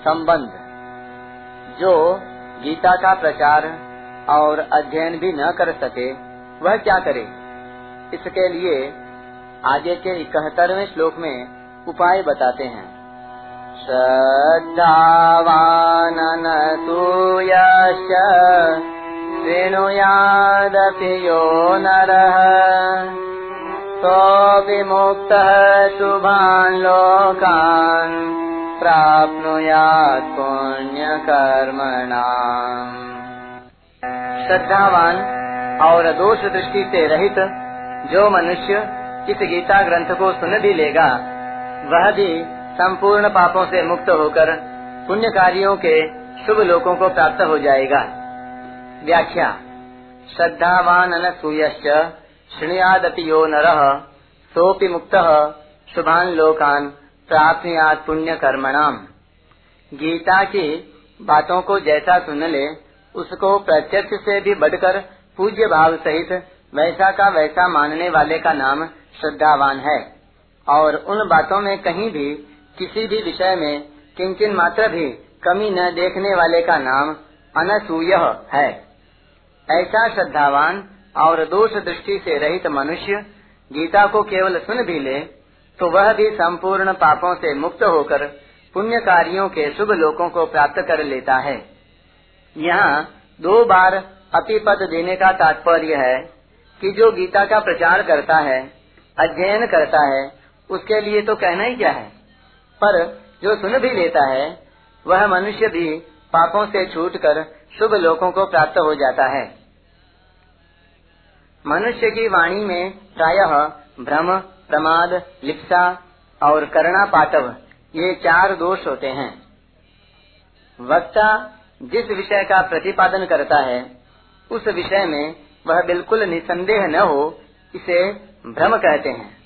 संबंध, जो गीता का प्रचार और अध्ययन भी न कर सके, वह क्या करे? इसके लिए आगे के इकहत्तरवें श्लोक में उपाय बताते हैं। श्रद्धावानन सूयश्च शृणुयादपि यो नरः। सोऽपि मुक्तः शुभान् लोकान् प्राप्नुयात् पुण्यकर्मणाम् श्रद्धावान और दोष दृष्टि से रहित जो मनुष्य इस गीता ग्रंथ को सुन भी लेगा, वह भी संपूर्ण पापों से मुक्त होकर पुण्य कार्यों के शुभ लोकों को प्राप्त हो जाएगा। व्याख्या। श्रद्धावान अनसूयश्च श्रृणुयादपि यो नरः, सोऽपि मुक्तः, शुभान लोकान प्राप्त पुण्य कर्मणाम। गीता की बातों को जैसा सुन ले, उसको प्रत्यक्ष से भी बढ़कर पूज्य भाव सहित वैसा का वैसा मानने वाले का नाम श्रद्धावान है। और उन बातों में कहीं भी, किसी भी विषय में किंचन मात्र भी कमी न देखने वाले का नाम अनसूय है। ऐसा श्रद्धावान और दोष दृष्टि से रहित मनुष्य गीता को केवल सुन भी ले तो वह भी संपूर्ण पापों से मुक्त होकर पुण्य कार्यों के शुभ लोकों को प्राप्त कर लेता है। यहाँ दो बार अतिपद देने का तात्पर्य है कि जो गीता का प्रचार करता है, अध्ययन करता है, उसके लिए तो कहना ही क्या है? पर जो सुन भी लेता है, वह मनुष्य भी पापों से छूटकर शुभ लोकों को प्राप्त हो जाता है। मनुष्य की वाणी में प्रायः भ्रम प्रमाद लिप्सा और करुणा पाटव ये चार दोष होते हैं। वक्ता जिस विषय का प्रतिपादन करता है, उस विषय में वह बिल्कुल निसंदेह न हो, इसे भ्रम कहते हैं।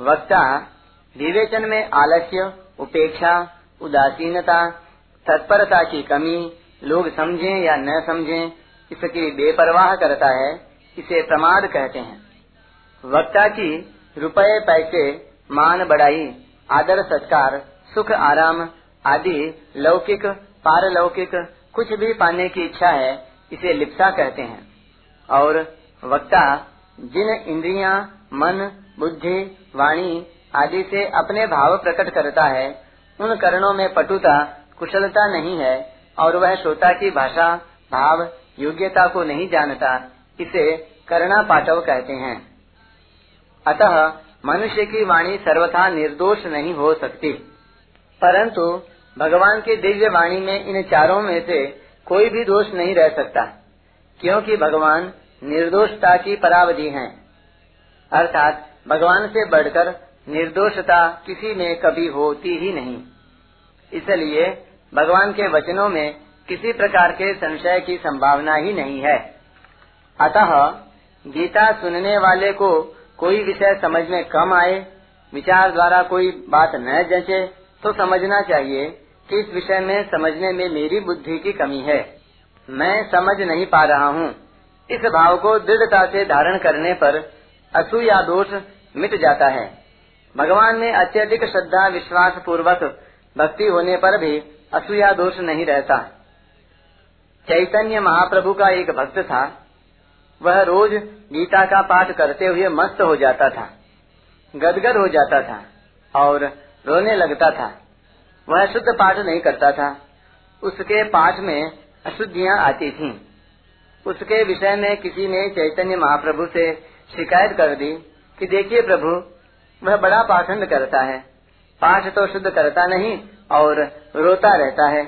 वक्ता विवेचन में आलस्य, उपेक्षा, उदासीनता, तत्परता की कमी, लोग समझें या न समझें, इसकी बेपरवाह करता है, इसे प्रमाद कहते हैं। वक्ता की रुपए पैसे मान बढ़ाई आदर सत्कार सुख आराम आदि लौकिक पारलौकिक कुछ भी पाने की इच्छा है इसे लिप्सा कहते हैं। और वक्ता जिन इंद्रियाँ, मन बुद्धि वाणी आदि से अपने भाव प्रकट करता है उन करणों में पटुता कुशलता नहीं है और वह श्रोता की भाषा भाव योग्यता को नहीं जानता इसे करना पाटव कहते हैं। अतः मनुष्य की वाणी सर्वथा निर्दोष नहीं हो सकती। परंतु भगवान की दिव्य वाणी में इन चारों में से कोई भी दोष नहीं रह सकता, क्योंकि भगवान निर्दोषता की परावधि हैं। अर्थात भगवान से बढ़कर निर्दोषता किसी में कभी होती ही नहीं। इसलिए भगवान के वचनों में किसी प्रकार के संशय की संभावना ही नहीं है। अतः गीता सुनने वाले को कोई विषय समझ में कम आए, विचार द्वारा कोई बात न जचे तो समझना चाहिए कि इस विषय में समझने में मेरी बुद्धि की कमी है। मैं समझ नहीं पा रहा हूँ। इस भाव को दृढ़ता से धारण करने पर असूया दोष मिट जाता है। भगवान में अत्यधिक श्रद्धा विश्वास पूर्वक भक्ति होने पर भी असूया दोष नहीं रहता। चैतन्य महाप्रभु का एक भक्त था वह रोज गीता का पाठ करते हुए मस्त हो जाता था, गदगद हो जाता था और रोने लगता था। वह शुद्ध पाठ नहीं करता था। उसके पाठ में अशुद्धियाँ आती थीं। उसके विषय में किसी ने चैतन्य महाप्रभु से शिकायत कर दी कि देखिए प्रभु, वह बड़ा पाखंड करता है। पाठ तो शुद्ध करता नहीं और रोता रहता है।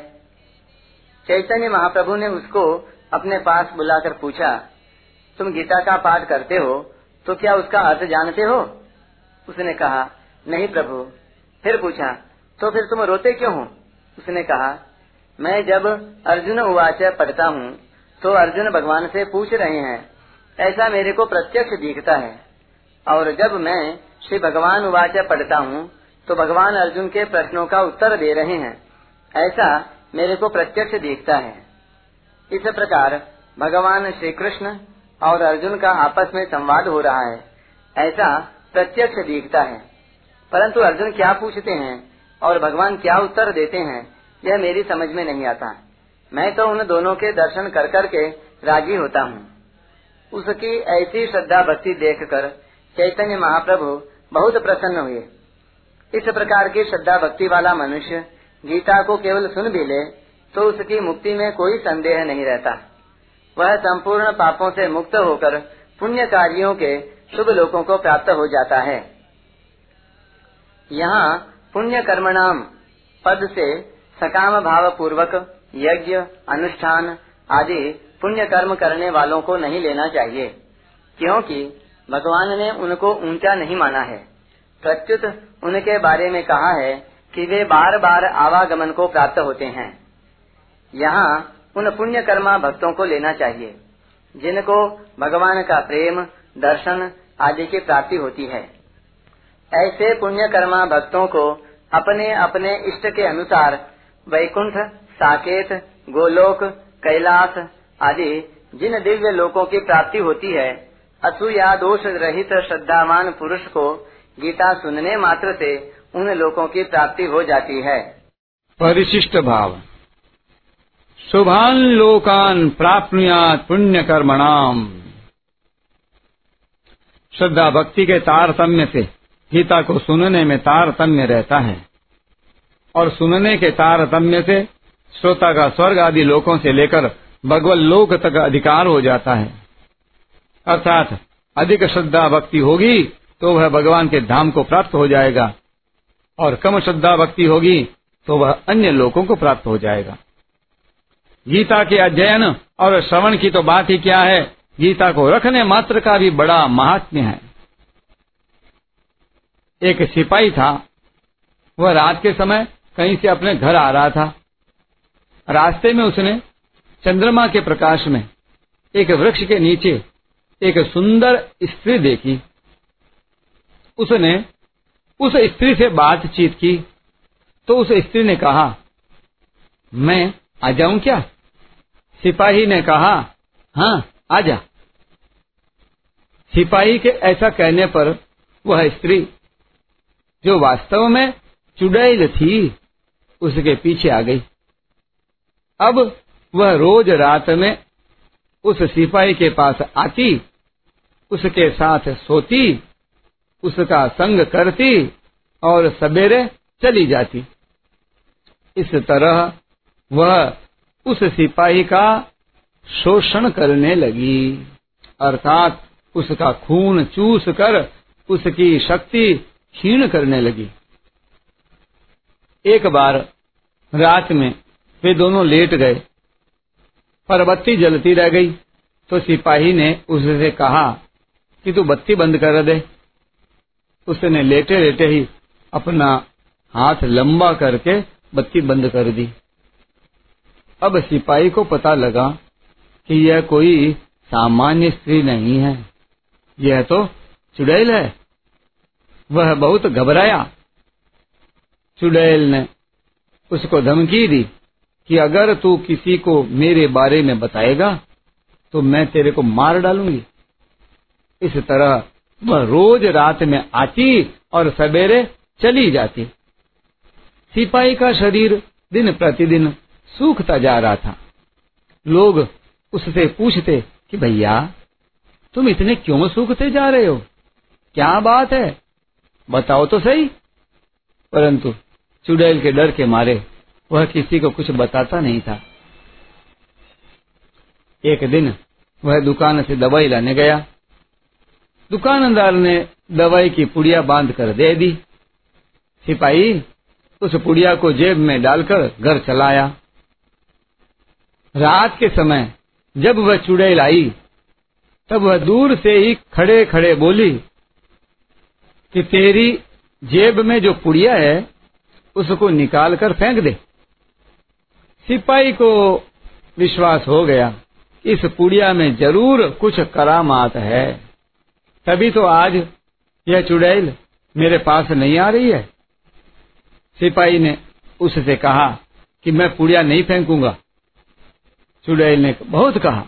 चैतन्य महाप्रभु ने उसको अपने पास बुलाकर पूछा तुम गीता का पाठ करते हो तो क्या उसका अर्थ जानते हो? उसने कहा, नहीं प्रभु। फिर पूछा तो फिर तुम रोते क्यों हो? उसने कहा, मैं जब अर्जुन उवाच पढ़ता हूँ तो अर्जुन भगवान से पूछ रहे हैं, ऐसा मेरे को प्रत्यक्ष दिखता है। और जब मैं श्री भगवान उवाच पढ़ता हूँ तो भगवान अर्जुन के प्रश्नों का उत्तर दे रहे हैं, ऐसा मेरे को प्रत्यक्ष दिखता है। इस प्रकार भगवान श्री कृष्ण और अर्जुन का आपस में संवाद हो रहा है। ऐसा प्रत्यक्ष दिखता है। परंतु अर्जुन क्या पूछते हैं और भगवान क्या उत्तर देते हैं, यह मेरी समझ में नहीं आता। मैं तो उन दोनों के दर्शन कर कर के राज़ी होता हूँ। उसकी ऐसी श्रद्धा भक्ति देख कर चैतन्य महाप्रभु बहुत प्रसन्न हुए। इस प्रकार की श्रद्धा भक्ति वाला मनुष्य गीता को केवल सुन भी ले तो उसकी मुक्ति में कोई संदेह नहीं रहता। वह संपूर्ण पापों से मुक्त होकर पुण्य कार्यों के शुभ लोगों को प्राप्त हो जाता है। यहाँ पुण्य कर्मणाम पद से सकाम भाव पूर्वक यज्ञ, अनुष्ठान आदि पुण्य कर्म करने वालों को नहीं लेना चाहिए, क्योंकि भगवान ने उनको ऊँचा नहीं माना है। प्रत्युत उनके बारे में कहा है कि वे बार बार आवागमन को प्राप्त होते हैं। यहाँ उन पुण्य कर्मा भक्तों को लेना चाहिए, जिनको भगवान का प्रेम, दर्शन आदि की प्राप्ति होती है। ऐसे पुण्य कर्मा भक्तों को अपने अपने इष्ट के अनुसार वैकुंठ, साकेत, गोलोक, कैलाश आदि जिन दिव्य लोकों की प्राप्ति होती है, असूया दोष रहित श्रद्धावान पुरुष को गीता सुनने मात्र से उन लोगों की प्राप्ति हो जाती है। परिशिष्ट भाव। शुभान लोकान प्राप्नुयात पुण्य कर्मणाम श्रद्धा भक्ति के तारतम्य से, गीता को सुनने में तारतम्य रहता है। और सुनने के तारतम्य से, श्रोता का स्वर्ग आदि लोकों से लेकर भगवत लोक तक अधिकार हो जाता है। अर्थात, अधिक श्रद्धा भक्ति होगी तो वह भगवान के धाम को प्राप्त हो जाएगा। और कम श्रद्धा भक्ति होगी तो वह अन्य लोगों को प्राप्त हो जाएगा। गीता के अध्ययन और श्रवण की तो बात ही क्या है? गीता को रखने मात्र का भी बड़ा महात्म्य है। एक सिपाही था, वह रात के समय कहीं से अपने घर आ रहा था। रास्ते में उसने चंद्रमा के प्रकाश में एक वृक्ष के नीचे एक सुंदर स्त्री देखी। उसने उस स्त्री से बातचीत की तो उस स्त्री ने कहा, मैं आ जाऊँ क्या? सिपाही ने कहा हाँ आजा। सिपाही के ऐसा कहने पर वह स्त्री, जो वास्तव में चुड़ैल थी, उसके पीछे आ गई। अब वह रोज रात में उस सिपाही के पास आती, उसके साथ सोती, उसका संग करती और सवेरे चली जाती। इस तरह वह उस सिपाही का शोषण करने लगी। अर्थात उसका खून चूस कर उसकी शक्ति क्षीण करने लगी। एक बार रात में वे दोनों लेट गए। पर बत्ती जलती रह गई। तो सिपाही ने उससे कहा कि तू बत्ती बंद कर दे। उसने लेटे लेटे ही अपना हाथ लंबा करके बत्ती बंद कर दी। अब सिपाही को पता लगा कि यह कोई सामान्य स्त्री नहीं है। यह तो चुड़ैल है। वह बहुत घबराया। चुड़ैल ने उसको धमकी दी कि अगर तू किसी को मेरे बारे में बताएगा तो मैं तेरे को मार डालूँगी। इस तरह वह रोज रात में आती और सवेरे चली जाती। सिपाही का शरीर दिन प्रतिदिन सूखता जा रहा था। लोग उससे पूछते कि भैया, तुम इतने क्यों सूखते जा रहे हो? क्या बात है? बताओ तो सही। परंतु चुड़ैल के डर के मारे वह किसी को कुछ बताता नहीं था। एक दिन वह दुकान से दवाई लाने गया। दुकानदार ने दवाई की पुड़िया बाँध कर दे दी। सिपाही उस पुड़िया को जेब में डालकर घर चलाया। रात के समय जब वह चुड़ैल आई तब वह दूर से ही खड़े खड़े बोली, कि तेरी जेब में जो पुड़िया है, उसको निकाल कर फेंक दे। सिपाही को विश्वास हो गया, इस पुड़िया में ज़रूर कुछ करामात है। तभी तो आज यह चुड़ैल मेरे पास नहीं आ रही है। सिपाही ने उससे कहा कि मैं पुड़िया नहीं फेंकूँगा। चुड़ैल ने बहुत कहा,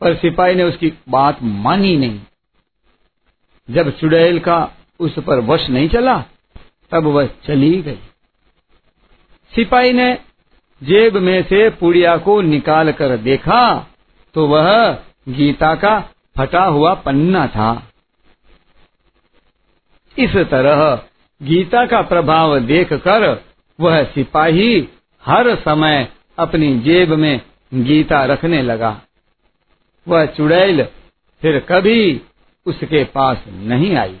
पर सिपाही ने उसकी बात मानी नहीं। जब चुड़ैल का उस पर वश नहीं चला, तब वह चली गई। सिपाही ने जेब में से पुड़िया को निकाल कर देखा तो वह गीता का फटा हुआ पन्ना था। इस तरह गीता का प्रभाव देखकर वह सिपाही हर समय अपनी जेब में गीता रखने लगा। वह चुड़ैल फिर कभी उसके पास नहीं आई।